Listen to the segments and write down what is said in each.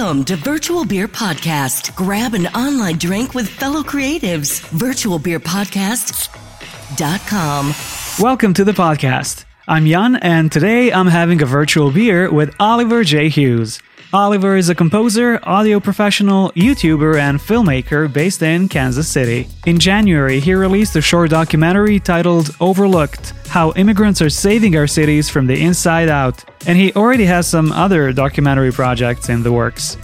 Welcome to Virtual Beer Podcast. Grab an online drink with fellow creatives. VirtualBeerPodcast.com. Welcome to the podcast. I'm Jan, and today I'm having a virtual beer with Oliver J. Hughes. Oliver is a composer, audio professional, YouTuber, and filmmaker based in Kansas City. In January, he released a short documentary titled Overlooked How Immigrants Are Saving Our Cities from the Inside Out, and he already has some other documentary projects in the works.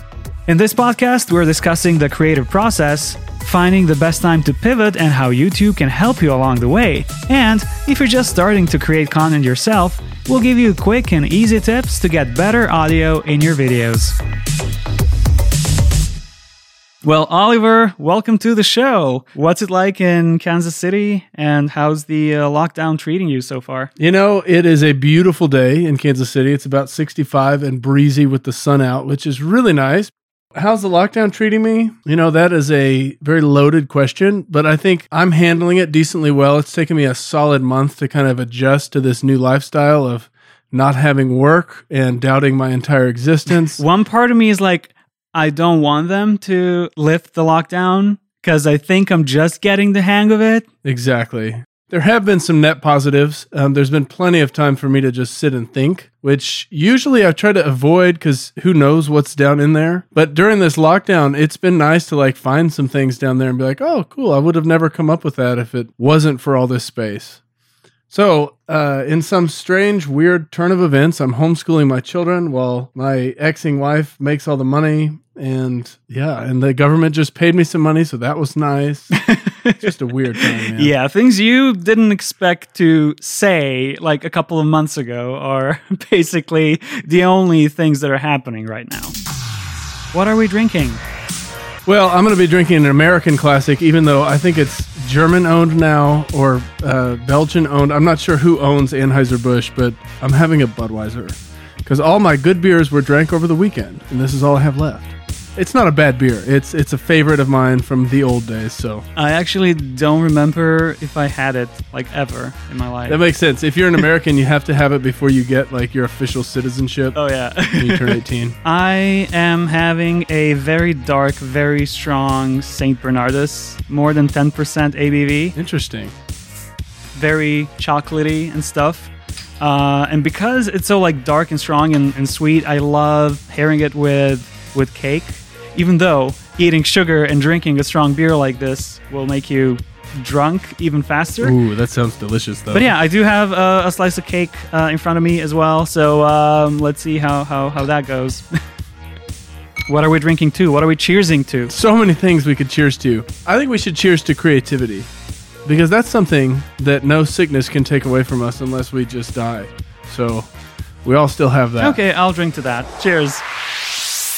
In this podcast, we're discussing the creative process, finding the best time to pivot, and how YouTube can help you along the way. And if you're just starting to create content yourself, we'll give you quick and easy tips to get better audio in your videos. Well, Oliver, welcome to the show. What's it like in Kansas City, and how's the uh, lockdown treating you so far? You know, it is a beautiful day in Kansas City. It's about 65 and breezy with the sun out, which is really nice. How's the lockdown treating me? You know, that is a very loaded question, but I think I'm handling it decently well. It's taken me a solid month to kind of adjust to this new lifestyle of not having work and doubting my entire existence. One part of me is like, I don't want them to lift the lockdown because I think I'm just getting the hang of it. Exactly. There have been some net positives. Um, there's been plenty of time for me to just sit and think, which usually I try to avoid because who knows what's down in there. But during this lockdown, it's been nice to like find some things down there and be like, oh, cool. I would have never come up with that if it wasn't for all this space. So, uh, in some strange, weird turn of events, I'm homeschooling my children while my exing wife makes all the money. And yeah, and the government just paid me some money, so that was nice. just a weird time, man. Yeah, things you didn't expect to say like a couple of months ago are basically the only things that are happening right now. What are we drinking? Well, I'm going to be drinking an American classic, even though I think it's German owned now or uh, Belgian owned. I'm not sure who owns Anheuser-Busch, but I'm having a Budweiser because all my good beers were drank over the weekend, and this is all I have left. It's not a bad beer. It's it's a favorite of mine from the old days. So I actually don't remember if I had it like ever in my life. that makes sense. If you're an American, you have to have it before you get like your official citizenship. oh yeah. when you turn 18. I am having a very dark, very strong Saint Bernardus, more than 10% ABV. Interesting. very chocolatey and stuff. Uh, and because it's so like dark and strong and, and sweet, I love pairing it with with cake. Even though eating sugar and drinking a strong beer like this will make you drunk even faster. Ooh, that sounds delicious though. But yeah, I do have uh, a slice of cake uh, in front of me as well. So um, let's see how, how, how that goes. what are we drinking to? What are we cheersing to? so many things we could cheers to. I think we should cheers to creativity because that's something that no sickness can take away from us unless we just die. So we all still have that. Okay, I'll drink to that. Cheers.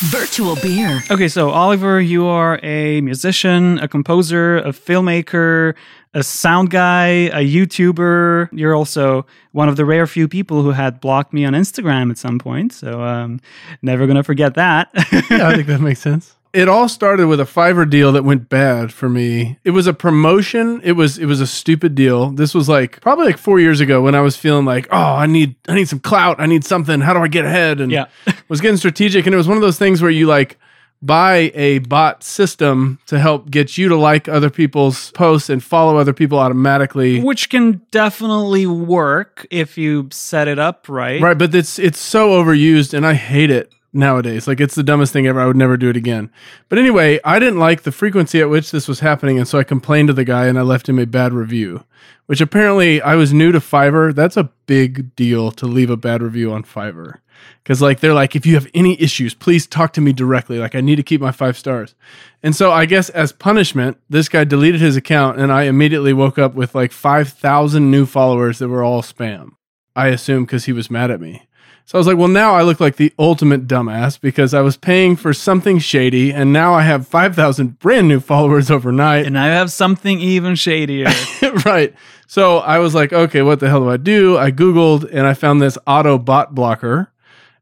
Virtual Beer. Okay, so Oliver, you are a musician, a composer, a filmmaker, a sound guy, a YouTuber. You're also one of the rare few people who had blocked me on Instagram at some point. So, um, never gonna forget that. yeah, I think that makes sense. It all started with a Fiverr deal that went bad for me. It was a promotion. It was it was a stupid deal. This was like probably like 4 years ago when I was feeling like, "Oh, I need I need some clout. I need something. How do I get ahead?" And Yeah. was getting strategic and it was one of those things where you like buy a bot system to help get you to like other people's posts and follow other people automatically. Which can definitely work if you set it up right. Right, but it's it's so overused and I hate it nowadays. Like it's the dumbest thing ever. I would never do it again. But anyway, I didn't like the frequency at which this was happening and so I complained to the guy and I left him a bad review. Which apparently I was new to Fiverr. That's a big deal to leave a bad review on Fiverr. Cuz like they're like if you have any issues, please talk to me directly. Like I need to keep my 5 stars. And so I guess as punishment, this guy deleted his account and I immediately woke up with like 5,000 new followers that were all spam. I assume cuz he was mad at me. So I was like, well, now I look like the ultimate dumbass because I was paying for something shady and now I have 5,000 brand new followers overnight. And I have something even shadier. right. So I was like, okay, what the hell do I do? I Googled and I found this auto bot blocker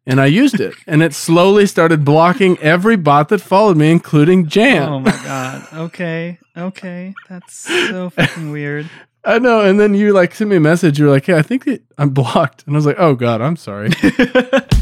and I used it. and it slowly started blocking every bot that followed me, including Jan. oh my god. Okay. Okay. That's so fucking weird. I know. And then you like sent me a message. You're like, hey, I think I'm blocked. And I was like, oh God, I'm sorry.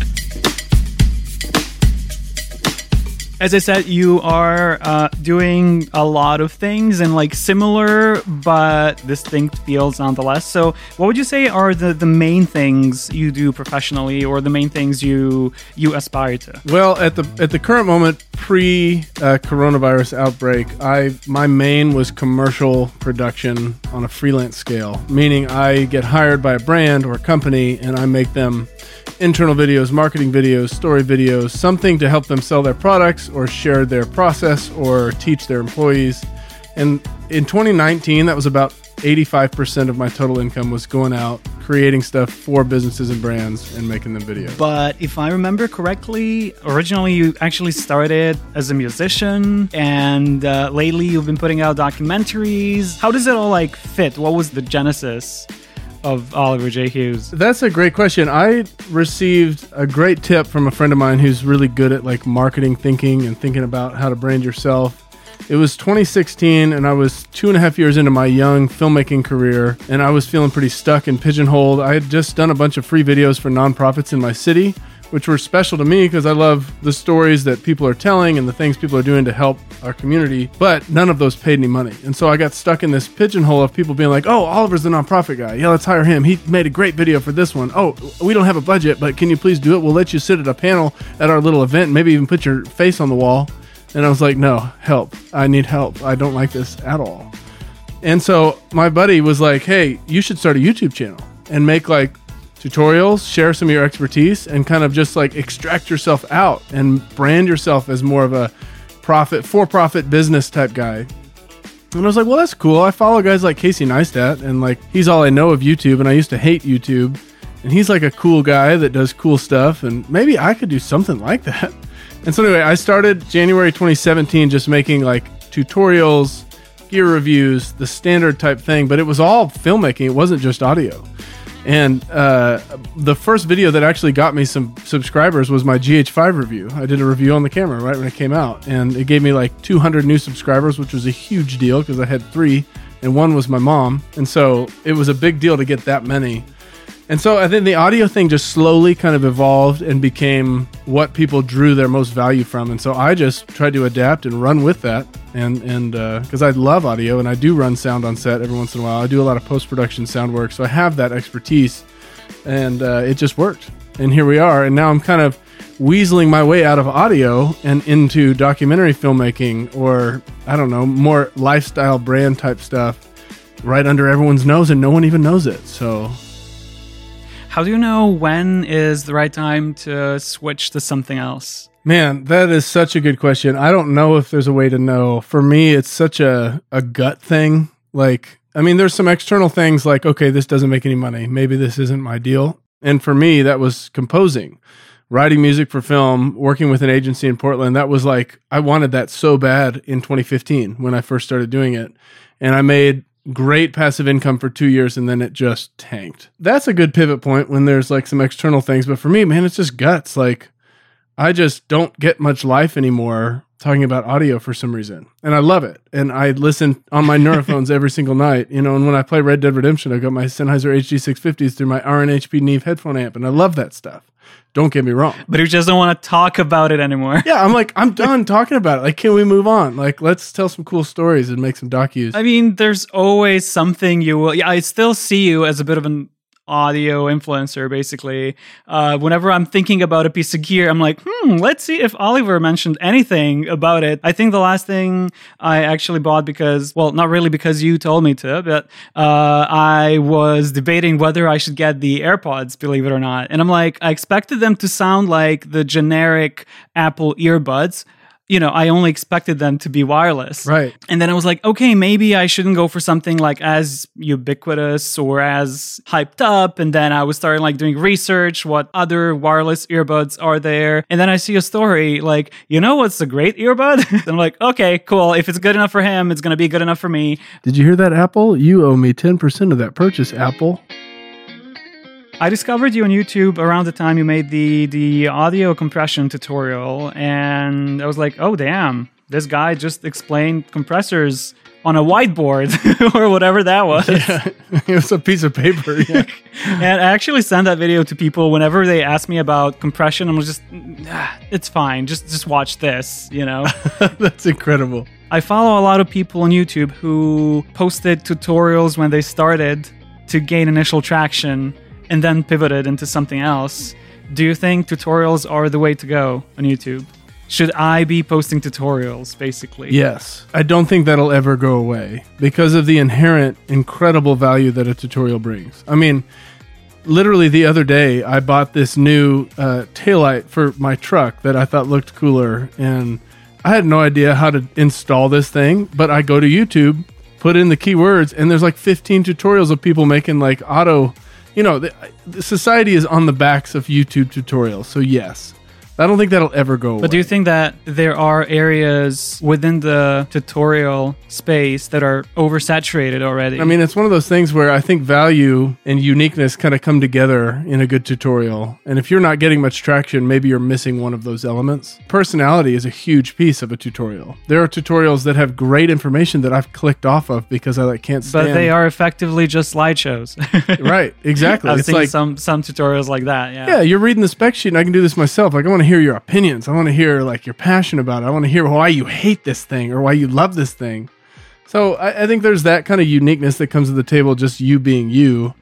As I said, you are uh, doing a lot of things and like similar but distinct fields nonetheless. So, what would you say are the, the main things you do professionally, or the main things you you aspire to? Well, at the at the current moment, pre uh, coronavirus outbreak, I my main was commercial production on a freelance scale, meaning I get hired by a brand or a company and I make them internal videos, marketing videos, story videos, something to help them sell their products or share their process or teach their employees. And in 2019, that was about 85% of my total income was going out creating stuff for businesses and brands and making them videos. But if I remember correctly, originally you actually started as a musician, and uh, lately you've been putting out documentaries. How does it all like fit? What was the genesis? Of Oliver J. Hughes. That's a great question. I received a great tip from a friend of mine who's really good at like marketing thinking and thinking about how to brand yourself. It was 2016, and I was two and a half years into my young filmmaking career, and I was feeling pretty stuck and pigeonholed. I had just done a bunch of free videos for nonprofits in my city, which were special to me because I love the stories that people are telling and the things people are doing to help our community, but none of those paid any money. And so I got stuck in this pigeonhole of people being like, oh, Oliver's the nonprofit guy. Yeah, let's hire him. He made a great video for this one. Oh, we don't have a budget, but can you please do it? We'll let you sit at a panel at our little event, maybe even put your face on the wall. And I was like, no, help. I need help. I don't like this at all. And so my buddy was like, hey, you should start a YouTube channel and make like tutorials, share some of your expertise, and kind of just like extract yourself out and brand yourself as more of a profit, for profit business type guy. And I was like, well, that's cool. I follow guys like Casey Neistat, and like he's all I know of YouTube, and I used to hate YouTube. And he's like a cool guy that does cool stuff, and maybe I could do something like that. And so, anyway, I started January 2017 just making like tutorials, gear reviews, the standard type thing, but it was all filmmaking, it wasn't just audio. And uh, the first video that actually got me some subscribers was my GH5 review. I did a review on the camera right when it came out, and it gave me like 200 new subscribers, which was a huge deal because I had three, and one was my mom. And so it was a big deal to get that many. And so I think the audio thing just slowly kind of evolved and became what people drew their most value from. And so I just tried to adapt and run with that. And and because uh, I love audio and I do run sound on set every once in a while, I do a lot of post production sound work, so I have that expertise, and uh, it just worked. And here we are. And now I'm kind of weaseling my way out of audio and into documentary filmmaking, or I don't know, more lifestyle brand type stuff, right under everyone's nose, and no one even knows it. So how do you know when is the right time to switch to something else? Man, that is such a good question. I don't know if there's a way to know. For me, it's such a, a gut thing. Like, I mean, there's some external things like, okay, this doesn't make any money. Maybe this isn't my deal. And for me, that was composing, writing music for film, working with an agency in Portland. That was like, I wanted that so bad in 2015 when I first started doing it. And I made great passive income for two years and then it just tanked. That's a good pivot point when there's like some external things. But for me, man, it's just guts. Like, I just don't get much life anymore talking about audio for some reason. And I love it. And I listen on my Nuraphones every single night, you know, and when I play Red Dead Redemption, I've got my Sennheiser HD650s through my RNHP Neve headphone amp. And I love that stuff. Don't get me wrong. But you just don't want to talk about it anymore. Yeah, I'm like, I'm done talking about it. Like, can we move on? Like, let's tell some cool stories and make some docus. I mean, there's always something you will. Yeah, I still see you as a bit of an audio influencer basically. Uh, whenever i'm thinking about a piece of gear i'm like hmm let's see if oliver mentioned anything about it. I think the last thing i actually bought because well not really because you told me to but uh, i was debating whether i should get the airpods believe it or not. And i'm like i expected them to sound like the generic apple earbuds you know, I only expected them to be wireless. Right. And then I was like, okay, maybe I shouldn't go for something like as ubiquitous or as hyped up. And then I was starting like doing research, what other wireless earbuds are there. And then I see a story like, you know what's a great earbud? I'm like, okay, cool. If it's good enough for him, it's going to be good enough for me. Did you hear that, Apple? You owe me 10% of that purchase, Apple. I discovered you on YouTube around the time you made the the audio compression tutorial, and I was like, oh damn, this guy just explained compressors on a whiteboard or whatever that was. Yeah, it was a piece of paper. Yeah. and I actually send that video to people whenever they ask me about compression. I'm just, ah, it's fine. Just just watch this, you know. That's incredible. I follow a lot of people on YouTube who posted tutorials when they started to gain initial traction and then pivoted into something else. Do you think tutorials are the way to go on YouTube? Should I be posting tutorials basically? Yes. I don't think that'll ever go away because of the inherent incredible value that a tutorial brings. I mean, literally the other day, I bought this new uh, taillight for my truck that I thought looked cooler. And I had no idea how to install this thing, but I go to YouTube, put in the keywords, and there's like 15 tutorials of people making like auto. You know, the, the society is on the backs of YouTube tutorials. So, yes. I don't think that'll ever go away. But do you think that there are areas within the tutorial space that are oversaturated already? I mean, it's one of those things where I think value and uniqueness kind of come together in a good tutorial. And if you're not getting much traction, maybe you're missing one of those elements. Personality is a huge piece of a tutorial. There are tutorials that have great information that I've clicked off of because I like can't stand. but they are effectively just slideshows. right, exactly. I've it's seen like some some tutorials like that. Yeah. yeah, you're reading the spec sheet, and I can do this myself. Like, I want to hear your opinions. I want to hear like your passion about it. I want to hear why you hate this thing or why you love this thing. So I, I think there's that kind of uniqueness that comes to the table, just you being you.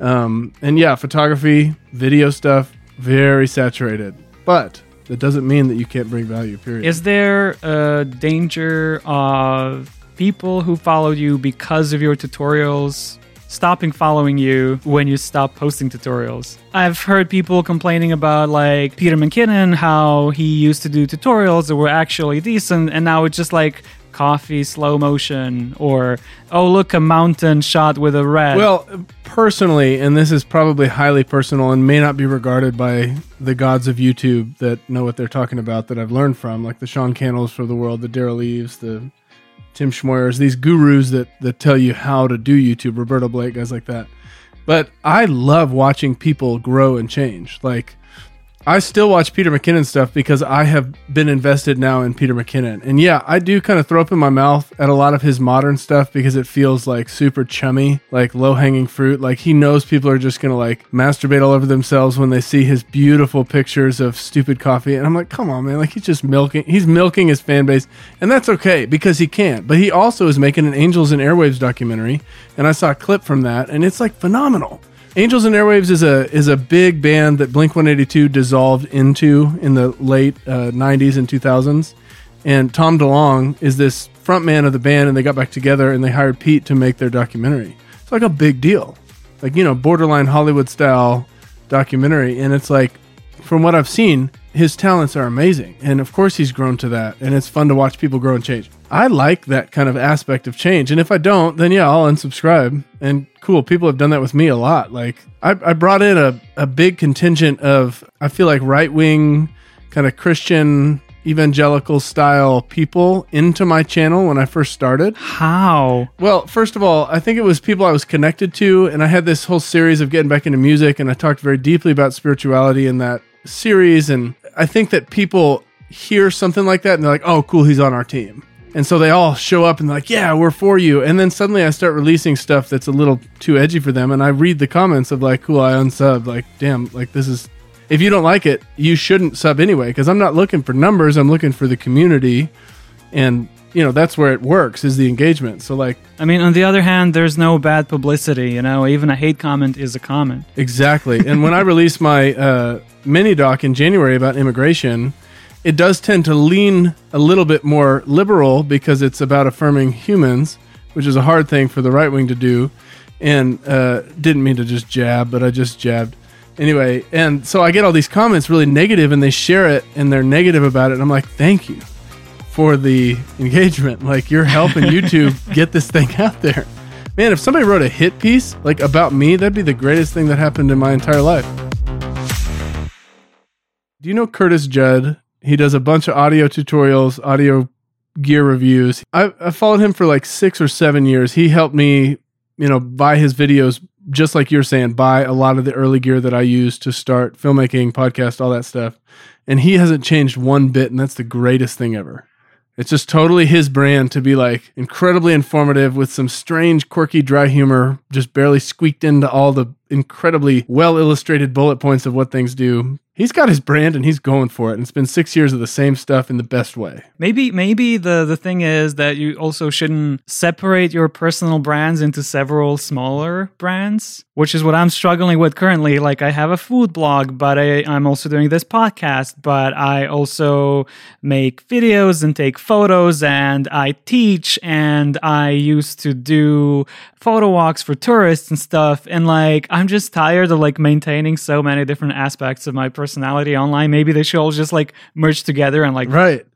Um, and yeah, photography, video stuff, very saturated. But that doesn't mean that you can't bring value. Period. Is there a danger of people who follow you because of your tutorials stopping following you when you stop posting tutorials? I've heard people complaining about like Peter McKinnon, how he used to do tutorials that were actually decent, and now it's just like coffee slow motion or oh look a mountain shot with a red Well, personally, and this is probably highly personal and may not be regarded by the gods of YouTube that know what they're talking about that I've learned from, like the Sean Cannells for the world, the Derral Eves, the Tim Schmoyers, these gurus that, that tell you how to do YouTube, Roberto Blake, guys like that. But I love watching people grow and change. Like, I still watch Peter McKinnon stuff because I have been invested now in Peter McKinnon. And yeah, I do kind of throw up in my mouth at a lot of his modern stuff because it feels like super chummy, like low hanging fruit. Like he knows people are just going to like masturbate all over themselves when they see his beautiful pictures of stupid coffee. And I'm like, come on, man. Like he's just milking, he's milking his fan base. And that's okay because he can't. But he also is making an Angels and Airwaves documentary. And I saw a clip from that and it's like phenomenal. Angels and Airwaves is a is a big band that Blink 182 dissolved into in the late uh, 90s and 2000s. And Tom DeLonge is this front man of the band, and they got back together and they hired Pete to make their documentary. It's like a big deal, like you know, borderline Hollywood style documentary. And it's like, from what I've seen, his talents are amazing, and of course he's grown to that, and it's fun to watch people grow and change. I like that kind of aspect of change, and if I don't, then yeah, I'll unsubscribe. And cool, people have done that with me a lot. Like I, I brought in a, a big contingent of I feel like right wing, kind of Christian evangelical style people into my channel when I first started. how Well, first of all, I think it was people I was connected to, and I had this whole series of getting back into music, and I talked very deeply about spirituality in that series. And I think that people hear something like that and they're like, oh, cool, he's on our team. And so they all show up and like, yeah, we're for you. And then suddenly I start releasing stuff that's a little too edgy for them. And I read the comments of like, cool, I unsubbed. Like, damn, like this is, if you don't like it, you shouldn't sub anyway. Cause I'm not looking for numbers, I'm looking for the community. And, you know, that's where it works is the engagement. So, like, I mean, on the other hand, there's no bad publicity. You know, even a hate comment is a comment. Exactly. and when I released my uh, mini doc in January about immigration, it does tend to lean a little bit more liberal because it's about affirming humans, which is a hard thing for the right wing to do. And uh, didn't mean to just jab, but I just jabbed. Anyway, and so I get all these comments really negative and they share it and they're negative about it. And I'm like, thank you for the engagement. Like, you're helping YouTube get this thing out there. Man, if somebody wrote a hit piece like about me, that'd be the greatest thing that happened in my entire life. Do you know Curtis Judd? He does a bunch of audio tutorials, audio gear reviews. I, I followed him for like six or seven years. He helped me, you know, buy his videos, just like you're saying, buy a lot of the early gear that I used to start filmmaking, podcast, all that stuff. And he hasn't changed one bit, and that's the greatest thing ever. It's just totally his brand to be like incredibly informative with some strange, quirky, dry humor, just barely squeaked into all the incredibly well illustrated bullet points of what things do. He's got his brand and he's going for it. And it's been six years of the same stuff in the best way. Maybe maybe the the thing is that you also shouldn't separate your personal brands into several smaller brands, which is what I'm struggling with currently. Like I have a food blog, but I, I'm also doing this podcast, but I also make videos and take photos and I teach and I used to do photo walks for tourists and stuff. And like I'm just tired of like maintaining so many different aspects of my personality online. Maybe they should all just like merge together and like Right.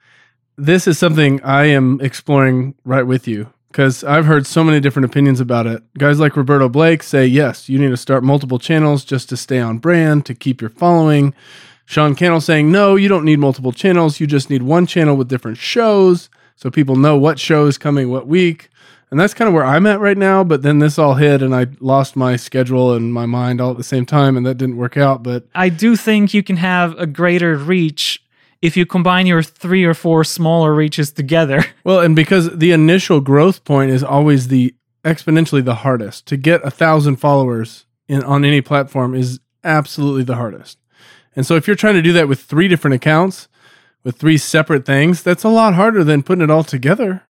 This is something I am exploring right with you because I've heard so many different opinions about it. Guys like Roberto Blake say, yes, you need to start multiple channels just to stay on brand, to keep your following. Sean Cannell saying, no, you don't need multiple channels. You just need one channel with different shows so people know what show is coming what week. And that's kind of where I'm at right now. But then this all hit and I lost my schedule and my mind all at the same time, and that didn't work out. But I do think you can have a greater reach if you combine your three or four smaller reaches together. Well, and because the initial growth point is always the exponentially the hardest to get a thousand followers in on any platform is absolutely the hardest. And so if you're trying to do that with three different accounts with three separate things, that's a lot harder than putting it all together.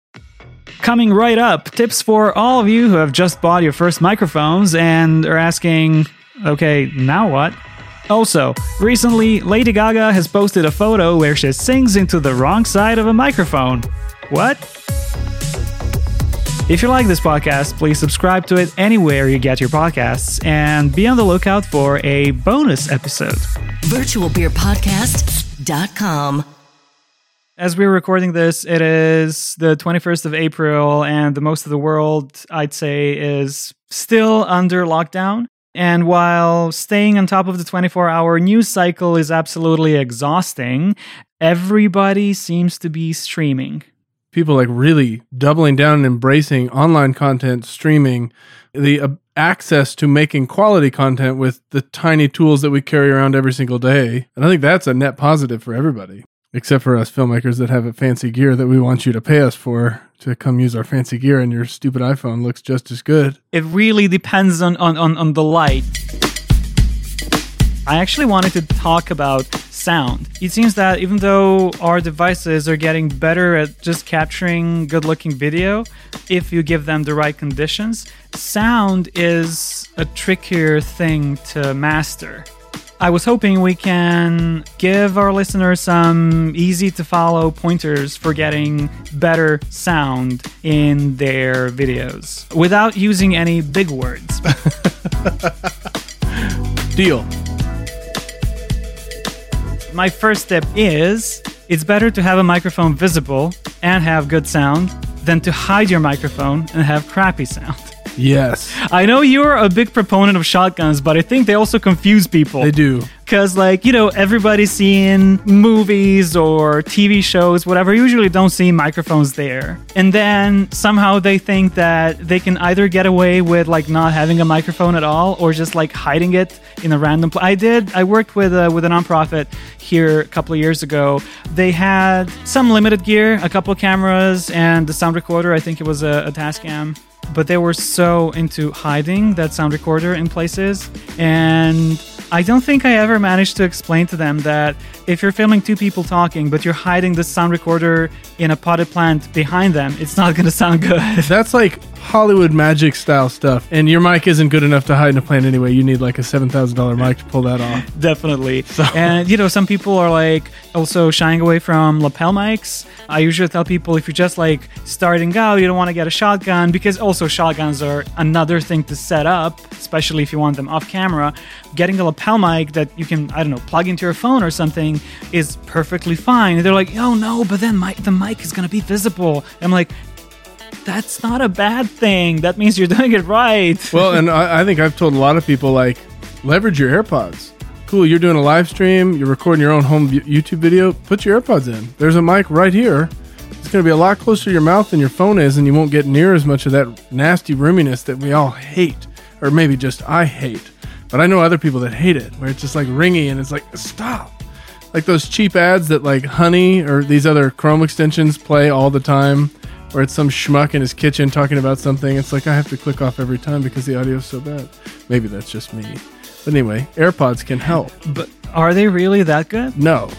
Coming right up, tips for all of you who have just bought your first microphones and are asking, okay, now what? Also, recently, Lady Gaga has posted a photo where she sings into the wrong side of a microphone. What? If you like this podcast, please subscribe to it anywhere you get your podcasts and be on the lookout for a bonus episode. virtualbeerpodcast.com. As we're recording this, it is the 21st of April, and the most of the world, I'd say, is still under lockdown. And while staying on top of the 24 hour news cycle is absolutely exhausting, everybody seems to be streaming. People like really doubling down and embracing online content, streaming, the uh, access to making quality content with the tiny tools that we carry around every single day. And I think that's a net positive for everybody, except for us filmmakers that have a fancy gear that we want you to pay us for to come use our fancy gear and your stupid iPhone looks just as good. It really depends on, on, on, on the light. I actually wanted to talk about sound. It seems that even though our devices are getting better at just capturing good looking video, if you give them the right conditions, sound is a trickier thing to master. I was hoping we can give our listeners some easy to follow pointers for getting better sound in their videos without using any big words. Deal. My first step is it's better to have a microphone visible and have good sound than to hide your microphone and have crappy sound. Yes, I know you're a big proponent of shotguns, but I think they also confuse people. they do. Because, like, you know, everybody's seeing movies or TV shows, whatever, usually don't see microphones there. And then somehow they think that they can either get away with, like, not having a microphone at all or just, like, hiding it in a random place. I did, I worked with a, with a nonprofit here a couple of years ago. They had some limited gear, a couple of cameras, and the sound recorder. I think it was a, a Tascam but they were so into hiding that sound recorder in places and I don't think I ever managed to explain to them that if you're filming two people talking, but you're hiding the sound recorder in a potted plant behind them, it's not going to sound good. That's like Hollywood magic style stuff. And your mic isn't good enough to hide in a plant anyway. You need like a $7,000 mic to pull that off. Definitely. And, you know, some people are like also shying away from lapel mics. I usually tell people if you're just like starting out, you don't want to get a shotgun because also shotguns are another thing to set up, especially if you want them off camera. Getting a lapel mic that you can, I don't know, plug into your phone or something is perfectly fine. And they're like, oh no, but then my, the mic is going to be visible. I'm like, that's not a bad thing. That means you're doing it right. Well, and I, I think I've told a lot of people like leverage your AirPods. Cool, you're doing a live stream, you're recording your own home YouTube video. Put your AirPods in. There's a mic right here. It's going to be a lot closer to your mouth than your phone is, and you won't get near as much of that nasty roominess that we all hate, or maybe just I hate. But I know other people that hate it, where it's just like ringy and it's like stop. like those cheap ads that like Honey or these other Chrome extensions play all the time, where it's some schmuck in his kitchen talking about something. It's like I have to click off every time because the audio is so bad. Maybe that's just me. But anyway, AirPods can help. But are they really that good? No,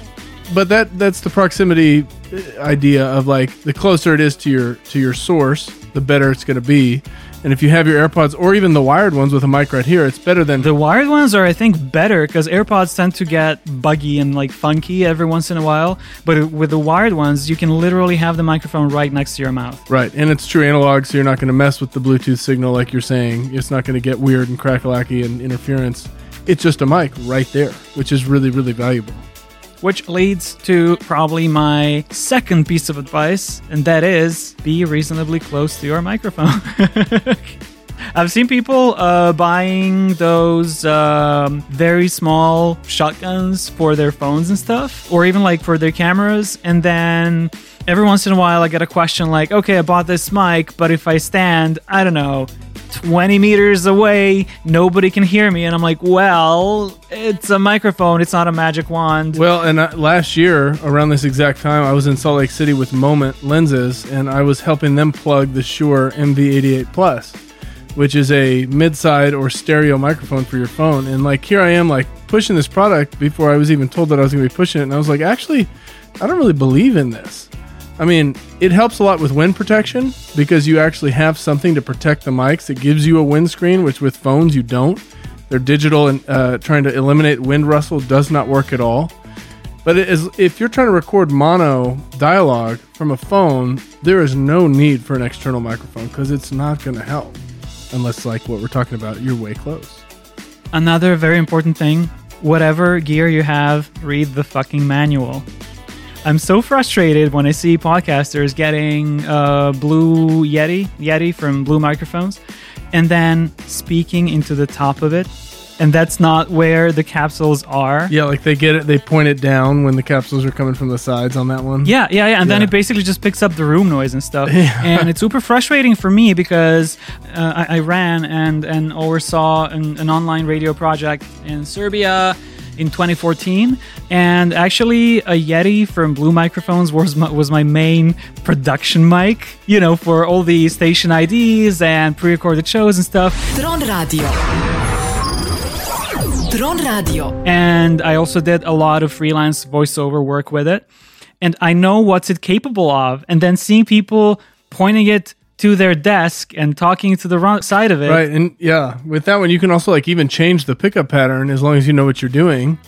but that that's the proximity uh, idea of like the closer it is to your to your source, the better it's going to be. And if you have your AirPods or even the wired ones with a mic right here, it's better than The wired ones are, I think, better because AirPods tend to get buggy and like funky every once in a while. But with the wired ones, you can literally have the microphone right next to your mouth. right. And it's true analog, so you're not going to mess with the Bluetooth signal like you're saying. It's not going to get weird and crackalacky and interference. It's just a mic right there, which is really really valuable. Which leads to probably my second piece of advice, and that is be reasonably close to your microphone. I've seen people uh, buying those um, very small shotguns for their phones and stuff, or even like for their cameras. And then every once in a while, I get a question like, okay, I bought this mic, but if I stand, I don't know, 20 meters away, nobody can hear me. And I'm like, well, it's a microphone, it's not a magic wand. Well, and uh, last year around this exact time, I was in Salt Lake City with Moment lenses, and I was helping them plug the Shure MV88 Plus, which is a mid-side or stereo microphone for your phone. And like here I am, like pushing this product before I was even told that I was going to be pushing it, and I was like, actually, I don't really believe in this. I mean, it helps a lot with wind protection because you actually have something to protect the mics. It gives you a windscreen, which with phones you don't. They're digital and uh, trying to eliminate wind rustle does not work at all. But if you're trying to record mono dialogue from a phone, there is no need for an external microphone because it's not going to help. Unless, like what we're talking about, you're way close. Another very important thing whatever gear you have, read the fucking manual. I'm so frustrated when I see podcasters getting uh, Blue Yeti, Yeti from Blue Microphones, and then speaking into the top of it. And that's not where the capsules are. Yeah, like they get it, they point it down when the capsules are coming from the sides on that one. Yeah, yeah, yeah. And then it basically just picks up the room noise and stuff. Yeah. And it's super frustrating for me because uh, I, I ran and, and oversaw an, an online radio project in Serbia in 2014. And actually, a Yeti from Blue Microphones was my, was my main production mic, you know, for all the station IDs and pre recorded shows and stuff. Tron Radio. Tron Radio. and I also did a lot of freelance voiceover work with it. And I know what's it capable of. And then seeing people pointing it to their desk and talking to the wrong side of it. Right, and yeah, with that one you can also like even change the pickup pattern as long as you know what you're doing.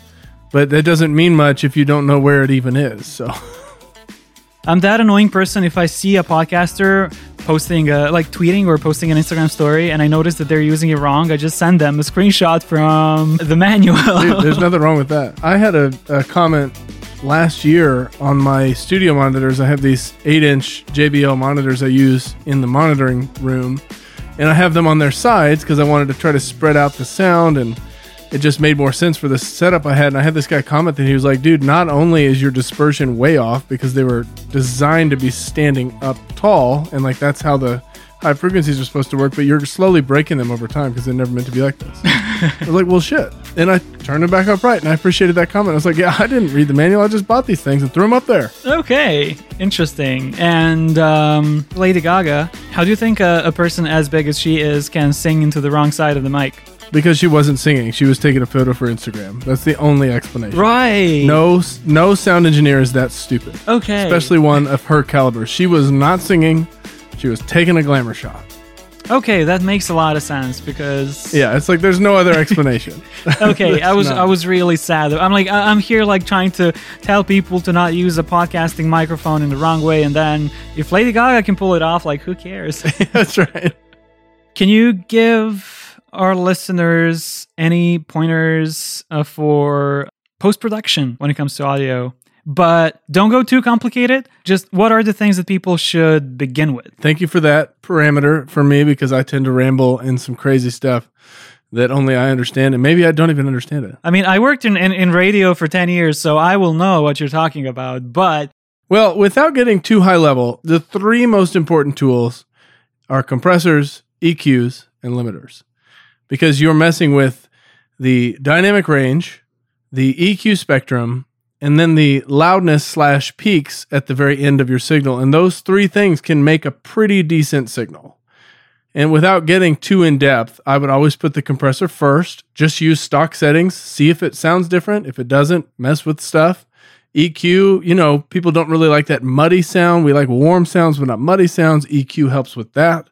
But that doesn't mean much if you don't know where it even is. So I'm that annoying person if I see a podcaster posting, a, like tweeting or posting an Instagram story and I notice that they're using it wrong. I just send them a screenshot from the manual. Dude, there's nothing wrong with that. I had a, a comment last year on my studio monitors. I have these 8 inch JBL monitors I use in the monitoring room, and I have them on their sides because I wanted to try to spread out the sound and it just made more sense for the setup I had. And I had this guy comment that he was like, dude, not only is your dispersion way off because they were designed to be standing up tall, and like that's how the high frequencies are supposed to work, but you're slowly breaking them over time because they're never meant to be like this. I was like, well, shit. And I turned them back up right, and I appreciated that comment. I was like, yeah, I didn't read the manual. I just bought these things and threw them up there. Okay, interesting. And um, Lady Gaga, how do you think a, a person as big as she is can sing into the wrong side of the mic? Because she wasn't singing, she was taking a photo for Instagram. That's the only explanation. Right. No, no sound engineer is that stupid. Okay. Especially one of her caliber. She was not singing. She was taking a glamour shot. Okay, that makes a lot of sense because. Yeah, it's like there's no other explanation. Okay, I was not- I was really sad. I'm like I'm here like trying to tell people to not use a podcasting microphone in the wrong way, and then if Lady Gaga can pull it off, like who cares? That's right. Can you give our listeners any pointers uh, for post production when it comes to audio? But don't go too complicated. Just what are the things that people should begin with? Thank you for that parameter for me because I tend to ramble in some crazy stuff that only I understand, and maybe I don't even understand it. I mean, I worked in, in, in radio for 10 years, so I will know what you're talking about. But Well, without getting too high level, the three most important tools are compressors, EQs, and limiters. Because you're messing with the dynamic range, the EQ spectrum, and then the loudness slash peaks at the very end of your signal. And those three things can make a pretty decent signal. And without getting too in depth, I would always put the compressor first. Just use stock settings, see if it sounds different. If it doesn't, mess with stuff. EQ, you know, people don't really like that muddy sound. We like warm sounds, but not muddy sounds. EQ helps with that.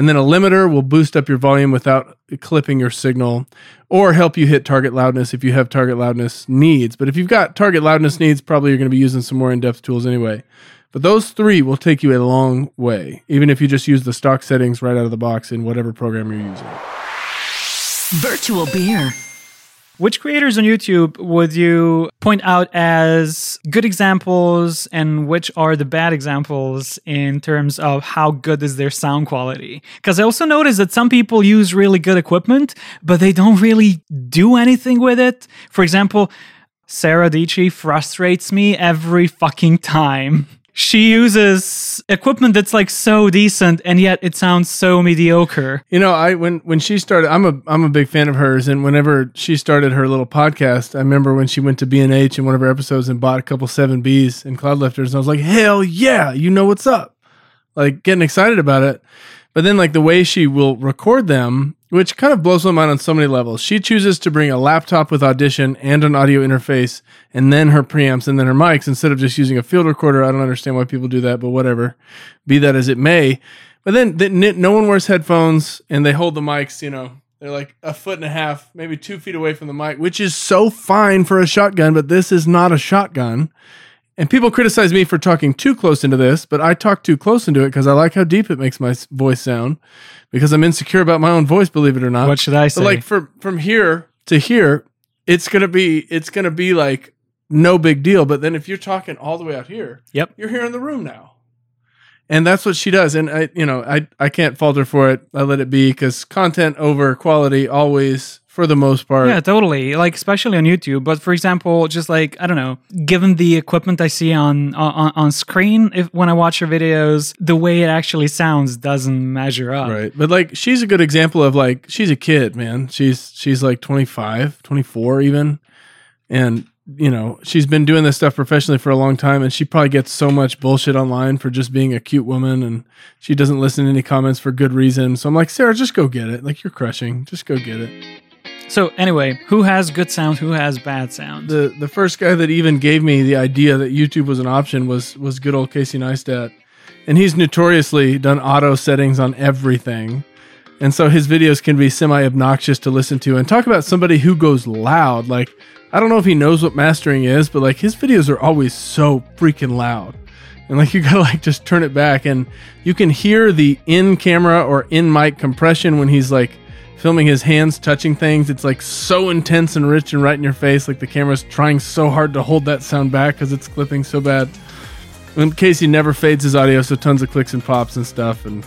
And then a limiter will boost up your volume without clipping your signal or help you hit target loudness if you have target loudness needs. But if you've got target loudness needs, probably you're going to be using some more in depth tools anyway. But those three will take you a long way, even if you just use the stock settings right out of the box in whatever program you're using. Virtual beer. Which creators on YouTube would you point out as good examples and which are the bad examples in terms of how good is their sound quality? Because I also noticed that some people use really good equipment, but they don't really do anything with it. For example, Sarah Dietschy frustrates me every fucking time. She uses equipment that's like so decent and yet it sounds so mediocre. You know, I when when she started, I'm a I'm a big fan of hers, and whenever she started her little podcast, I remember when she went to B and H in one of her episodes and bought a couple seven Bs and cloud lifters, and I was like, hell yeah, you know what's up, like getting excited about it. But then like the way she will record them, which kind of blows my mind on so many levels. She chooses to bring a laptop with Audition and an audio interface, and then her preamps and then her mics instead of just using a field recorder. I don't understand why people do that, but whatever. Be that as it may. But then the, no one wears headphones, and they hold the mics. You know, they're like a foot and a half, maybe two feet away from the mic, which is so fine for a shotgun. But this is not a shotgun. And people criticize me for talking too close into this, but I talk too close into it because I like how deep it makes my voice sound. Because I'm insecure about my own voice, believe it or not. What should I say? But like from from here to here, it's gonna be it's gonna be like no big deal. But then if you're talking all the way out here, yep, you're here in the room now. And that's what she does. And I, you know, I I can't fault her for it. I let it be because content over quality always for the most part. Yeah, totally. Like especially on YouTube. But for example, just like I don't know, given the equipment I see on on, on screen, if when I watch her videos, the way it actually sounds doesn't measure up. Right. But like she's a good example of like she's a kid, man. She's she's like 25, 24 even. And you know, she's been doing this stuff professionally for a long time and she probably gets so much bullshit online for just being a cute woman and she doesn't listen to any comments for good reason. So I'm like, Sarah, just go get it. Like you're crushing. Just go get it. So anyway, who has good sound? Who has bad sound? The the first guy that even gave me the idea that YouTube was an option was was good old Casey Neistat, and he's notoriously done auto settings on everything, and so his videos can be semi obnoxious to listen to. And talk about somebody who goes loud. Like I don't know if he knows what mastering is, but like his videos are always so freaking loud. And like you gotta like just turn it back, and you can hear the in camera or in mic compression when he's like filming his hands touching things. It's like so intense and rich and right in your face. Like the camera's trying so hard to hold that sound back because it's clipping so bad. In Casey never fades his audio, so tons of clicks and pops and stuff, and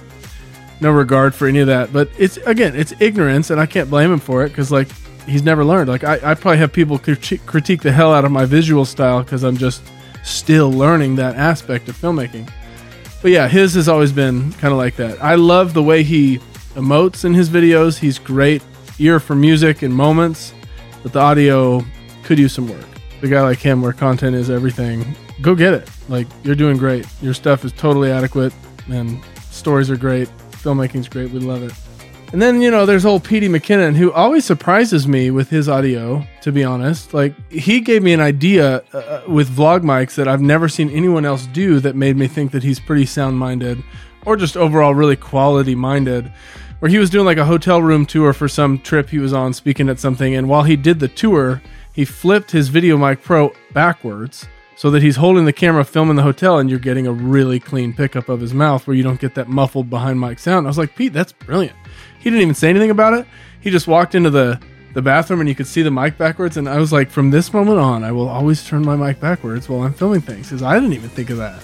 no regard for any of that. But it's again, it's ignorance, and I can't blame him for it because like he's never learned. Like I, I probably have people critique the hell out of my visual style because I'm just still learning that aspect of filmmaking. But yeah, his has always been kind of like that. I love the way he emotes in his videos. He's great ear for music and moments, but the audio could use some work. The guy like him, where content is everything, go get it. Like you're doing great. Your stuff is totally adequate, and stories are great. Filmmaking's great. We love it. And then you know, there's old Petey McKinnon who always surprises me with his audio. To be honest, like he gave me an idea uh, uh with vlog mics that I've never seen anyone else do that made me think that he's pretty sound minded, or just overall really quality minded where he was doing like a hotel room tour for some trip he was on speaking at something and while he did the tour he flipped his VideoMic Pro backwards so that he's holding the camera filming the hotel and you're getting a really clean pickup of his mouth where you don't get that muffled behind mic sound. I was like, Pete, that's brilliant. He didn't even say anything about it. He just walked into the the bathroom and you could see the mic backwards and I was like, from this moment on, I will always turn my mic backwards while I'm filming things because I didn't even think of that.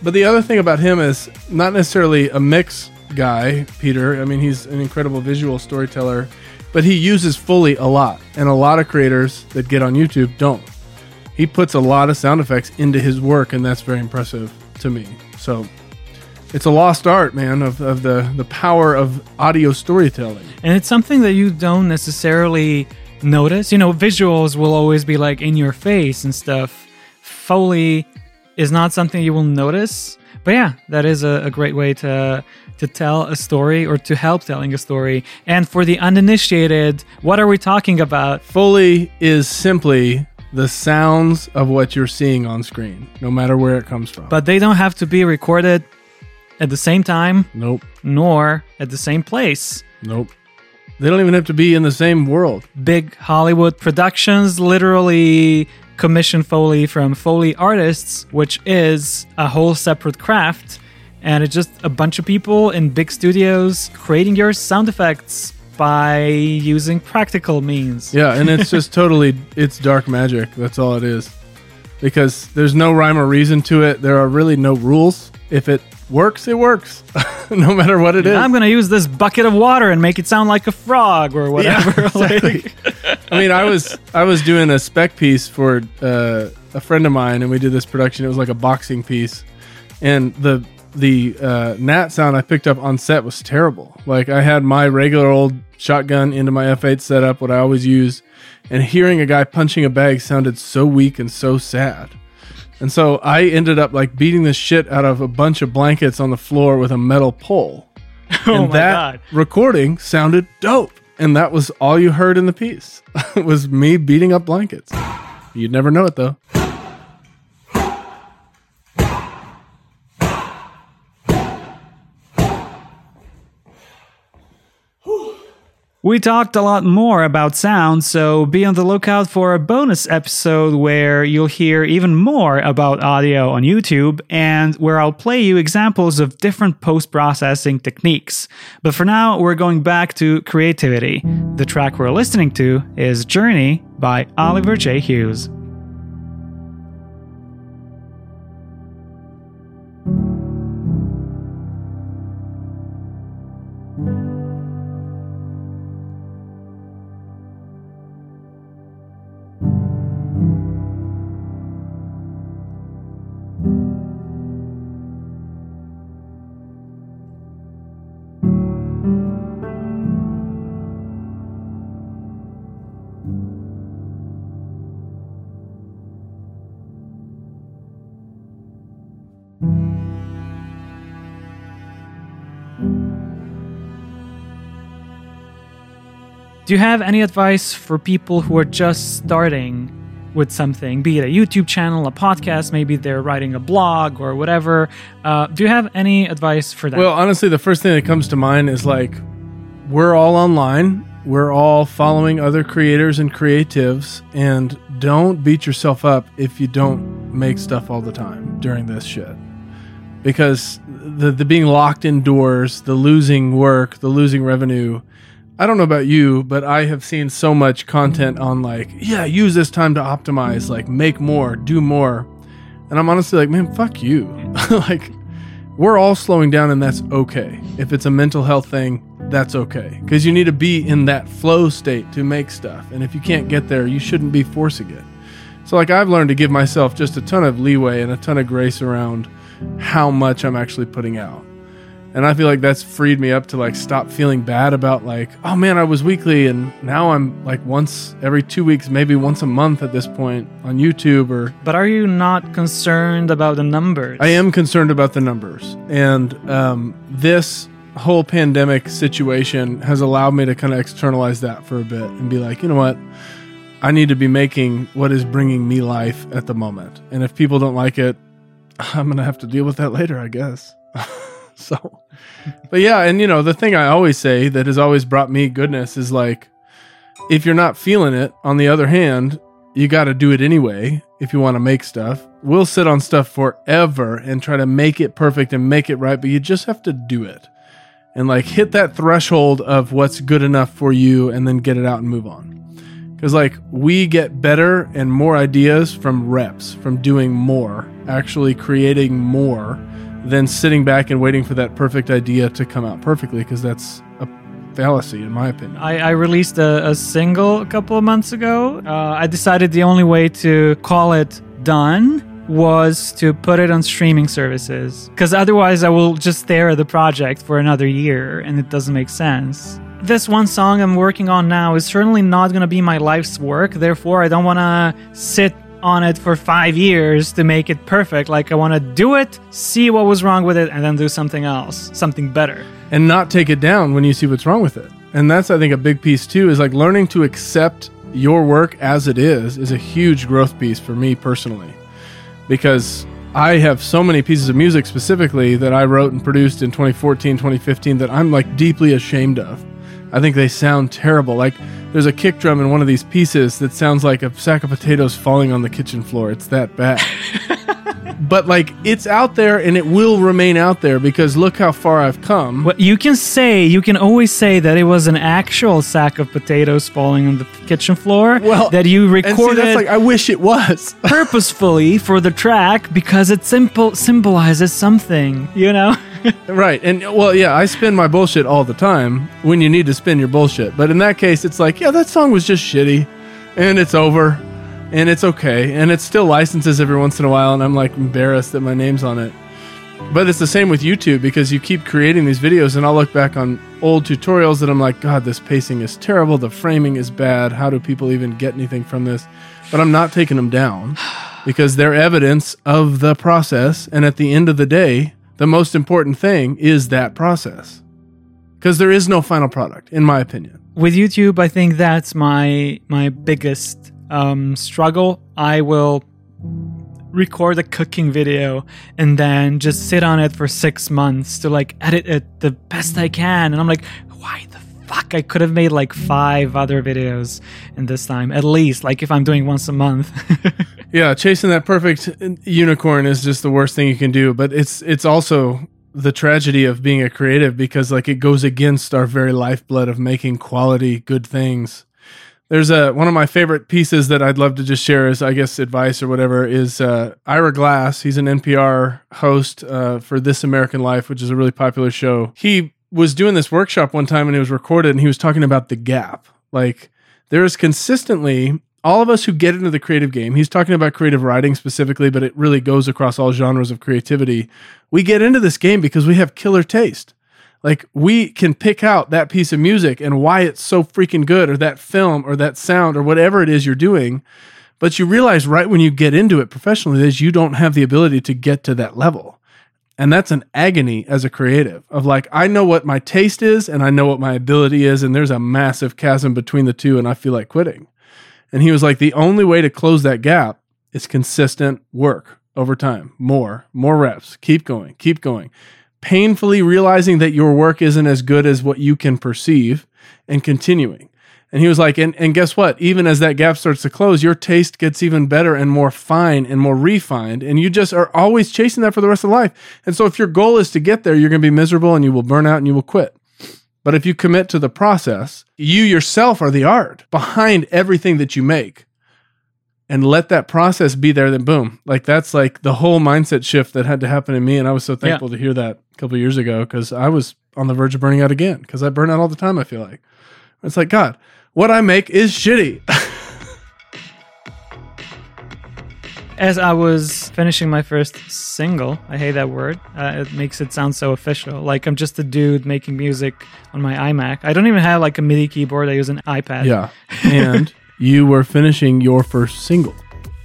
But the other thing about him is not necessarily a mix guy, Peter. I mean, he's an incredible visual storyteller, but he uses Foley a lot, and a lot of creators that get on YouTube don't. He puts a lot of sound effects into his work, and that's very impressive to me. So it's a lost art, man, of, of the, the power of audio storytelling. And it's something that you don't necessarily notice. You know, visuals will always be like in your face and stuff. Foley is not something you will notice. But yeah, that is a, a great way to to tell a story or to help telling a story. And for the uninitiated, what are we talking about? Foley is simply the sounds of what you're seeing on screen, no matter where it comes from. But they don't have to be recorded at the same time nope, nor at the same place. nope. They don't even have to be in the same world. Big Hollywood productions literally commission Foley from Foley artists, which is a whole separate craft. And it's just a bunch of people in big studios creating your sound effects by using practical means. Yeah, and it's just totally it's dark magic. That's all it is. Because there's no rhyme or reason to it. There are really no rules. If it works, it works. no matter what it is. I'm gonna use this bucket of water and make it sound like a frog or whatever. Yeah, exactly. Like- I mean, I was I was doing a spec piece for uh, a friend of mine, and we did this production. It was like a boxing piece, and the the uh, nat sound I picked up on set was terrible. Like I had my regular old shotgun into my F8 setup, what I always use, and hearing a guy punching a bag sounded so weak and so sad. And so I ended up like beating the shit out of a bunch of blankets on the floor with a metal pole. oh and my that god. recording sounded dope. And that was all you heard in the piece. it was me beating up blankets. You'd never know it though. We talked a lot more about sound, so be on the lookout for a bonus episode where you'll hear even more about audio on YouTube and where I'll play you examples of different post processing techniques. But for now, we're going back to creativity. The track we're listening to is Journey by Oliver J. Hughes. Do you have any advice for people who are just starting with something, be it a YouTube channel, a podcast, maybe they're writing a blog or whatever? Uh, do you have any advice for that? Well, honestly, the first thing that comes to mind is like we're all online. We're all following other creators and creatives, and don't beat yourself up if you don't make stuff all the time during this shit. Because the the being locked indoors, the losing work, the losing revenue. I don't know about you, but I have seen so much content on like, yeah, use this time to optimize, like make more, do more. And I'm honestly like, man, fuck you. like we're all slowing down and that's okay. If it's a mental health thing, that's okay. Because you need to be in that flow state to make stuff. And if you can't get there, you shouldn't be forcing it. So, like, I've learned to give myself just a ton of leeway and a ton of grace around how much I'm actually putting out. And I feel like that's freed me up to like stop feeling bad about like, oh man, I was weekly and now I'm like once every two weeks, maybe once a month at this point on YouTube or but are you not concerned about the numbers? I am concerned about the numbers. And um, this whole pandemic situation has allowed me to kind of externalize that for a bit and be like, you know what? I need to be making what is bringing me life at the moment. And if people don't like it, I'm going to have to deal with that later, I guess. so, but yeah. And, you know, the thing I always say that has always brought me goodness is like, if you're not feeling it, on the other hand, you got to do it anyway if you want to make stuff. We'll sit on stuff forever and try to make it perfect and make it right, but you just have to do it and like hit that threshold of what's good enough for you and then get it out and move on. Because like we get better and more ideas from reps, from doing more, actually creating more than sitting back and waiting for that perfect idea to come out perfectly, because that's a fallacy in my opinion. I, I released a, a single a couple of months ago. Uh, I decided the only way to call it done was to put it on streaming services because otherwise I will just stare at the project for another year and it doesn't make sense. This one song I'm working on now is certainly not going to be my life's work, therefore, I don't want to sit on it for five years to make it perfect. Like I want to do it, see what was wrong with it, and then do something else, something better. and not take it down when you see what's wrong with it. And that's I think a big piece too is like learning to accept your work as it is is a huge growth piece for me personally. Because I have so many pieces of music specifically that I wrote and produced in 2014, 2015 that I'm like deeply ashamed of. I think they sound terrible. Like there's a kick drum in one of these pieces that sounds like a sack of potatoes falling on the kitchen floor. It's that bad. but like it's out there and it will remain out there because look how far I've come. What you can say, you can always say that it was an actual sack of potatoes falling on the kitchen floor. Well, that you And see, recorded that's like I wish it was. purposefully for the track because it simple symbolizes something. You know. right. And well, yeah, I spin my bullshit all the time when you need to spin your bullshit. But in that case, it's like, yeah, that song was just shitty and it's over and it's okay. And it still licenses every once in a while. And I'm like embarrassed that my name's on it. But it's the same with YouTube because you keep creating these videos, and I'll look back on old tutorials that I'm like, God, this pacing is terrible. The framing is bad. How do people even get anything from this? But I'm not taking them down because they're evidence of the process. And at the end of the day, the most important thing is that process because there is no final product, in my opinion. with YouTube, I think that's my my biggest um, struggle. I will record a cooking video and then just sit on it for six months to like edit it the best I can, and I'm like, why the fuck? I could have made like five other videos in this time, at least. Like if I'm doing once a month. Yeah, chasing that perfect unicorn is just the worst thing you can do. But it's it's also the tragedy of being a creative because like it goes against our very lifeblood of making quality good things. There's a one of my favorite pieces that I'd love to just share as I guess advice or whatever is uh, Ira Glass. He's an NPR host uh, for This American Life, which is a really popular show. He was doing this workshop one time and it was recorded and he was talking about the gap. Like there is consistently all of us who get into the creative game, he's talking about creative writing specifically, but it really goes across all genres of creativity. We get into this game because we have killer taste. Like we can pick out that piece of music and why it's so freaking good, or that film, or that sound, or whatever it is you're doing. But you realize right when you get into it professionally is you don't have the ability to get to that level. And that's an agony as a creative of like, I know what my taste is and I know what my ability is. And there's a massive chasm between the two. And I feel like quitting. And he was like, the only way to close that gap is consistent work over time. More, more reps. Keep going, keep going. Painfully realizing that your work isn't as good as what you can perceive and continuing. And he was like, and, and guess what? Even as that gap starts to close, your taste gets even better and more fine and more refined. And you just are always chasing that for the rest of life. And so if your goal is to get there, you're going to be miserable and you will burn out and you will quit. But if you commit to the process, you yourself are the art behind everything that you make. And let that process be there, then boom. Like that's like the whole mindset shift that had to happen in me. And I was so thankful to hear that a couple of years ago because I was on the verge of burning out again because I burn out all the time, I feel like. It's like, God, what I make is shitty. As I was finishing my first single, I hate that word. Uh, it makes it sound so official. Like I'm just a dude making music on my iMac. I don't even have like a MIDI keyboard. I use an iPad. yeah. And you were finishing your first single,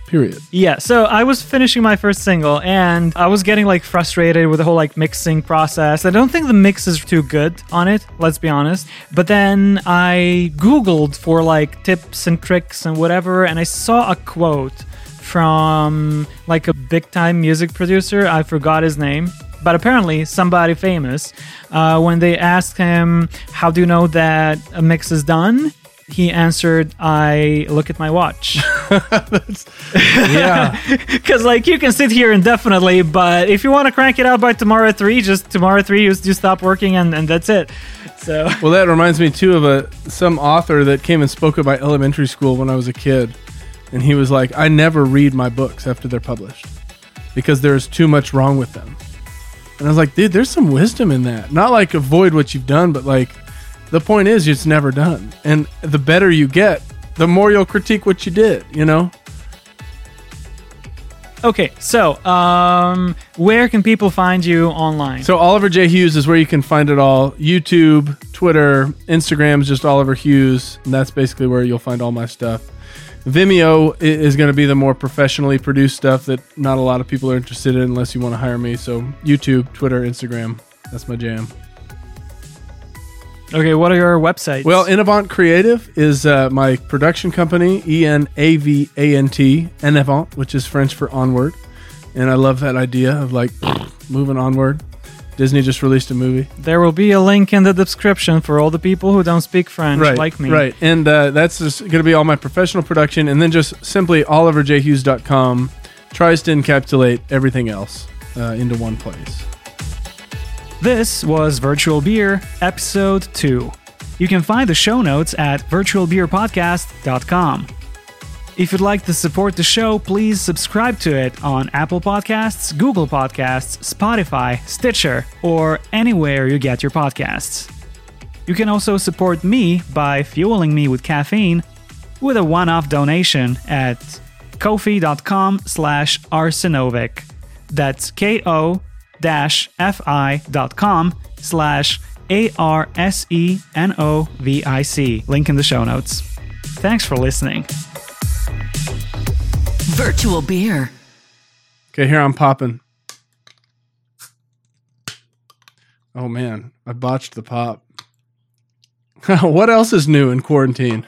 period. Yeah, so I was finishing my first single and I was getting like frustrated with the whole like mixing process. I don't think the mix is too good on it, let's be honest. But then I Googled for like tips and tricks and whatever, and I saw a quote from like a big time music producer. I forgot his name. But apparently, somebody famous, uh, when they asked him, How do you know that a mix is done? He answered, I look at my watch. Yeah. Because like you can sit here indefinitely, but if you want to crank it out by tomorrow three, just tomorrow three, you, you stop working and, and that's it. So well, that reminds me too of a some author that came and spoke at my elementary school when I was a kid, and he was like, "I never read my books after they're published because there's too much wrong with them." And I was like, "Dude, there's some wisdom in that. Not like avoid what you've done, but like the point is, it's never done. And the better you get, the more you'll critique what you did. You know." okay, so um, where can people find you online? So Oliver J. Hughes is where you can find it all. YouTube, Twitter, Instagram is just Oliver Hughes, and that's basically where you'll find all my stuff. Vimeo is going to be the more professionally produced stuff that not a lot of people are interested in unless you want to hire me. So YouTube, Twitter, Instagram, that's my jam. Okay, what are your websites? Well, Enavant Creative is uh, my production company, E N A V A N T, Enavant, which is French for onward. And I love that idea of like moving onward. Disney just released a movie. there will be a link in the description for all the people who don't speak French, right, like me. Right. And uh, that's just going to be all my professional production. And then just simply oliverjhughes.com tries to encapsulate everything else uh, into one place. This was Virtual Beer, episode 2. You can find the show notes at virtualbeerpodcast.com. If you'd like to support the show, please subscribe to it on Apple Podcasts, Google Podcasts, Spotify, Stitcher, or anywhere you get your podcasts. You can also support me by fueling me with caffeine with a one-off donation at kofi.com slash arsenovic. That's ko fi.com slash a-r-s-e-n-o-v-i-c. Link in the show notes. Thanks for listening. Virtual beer. Okay, here I'm popping. Oh man, I botched the pop. what else is new in quarantine?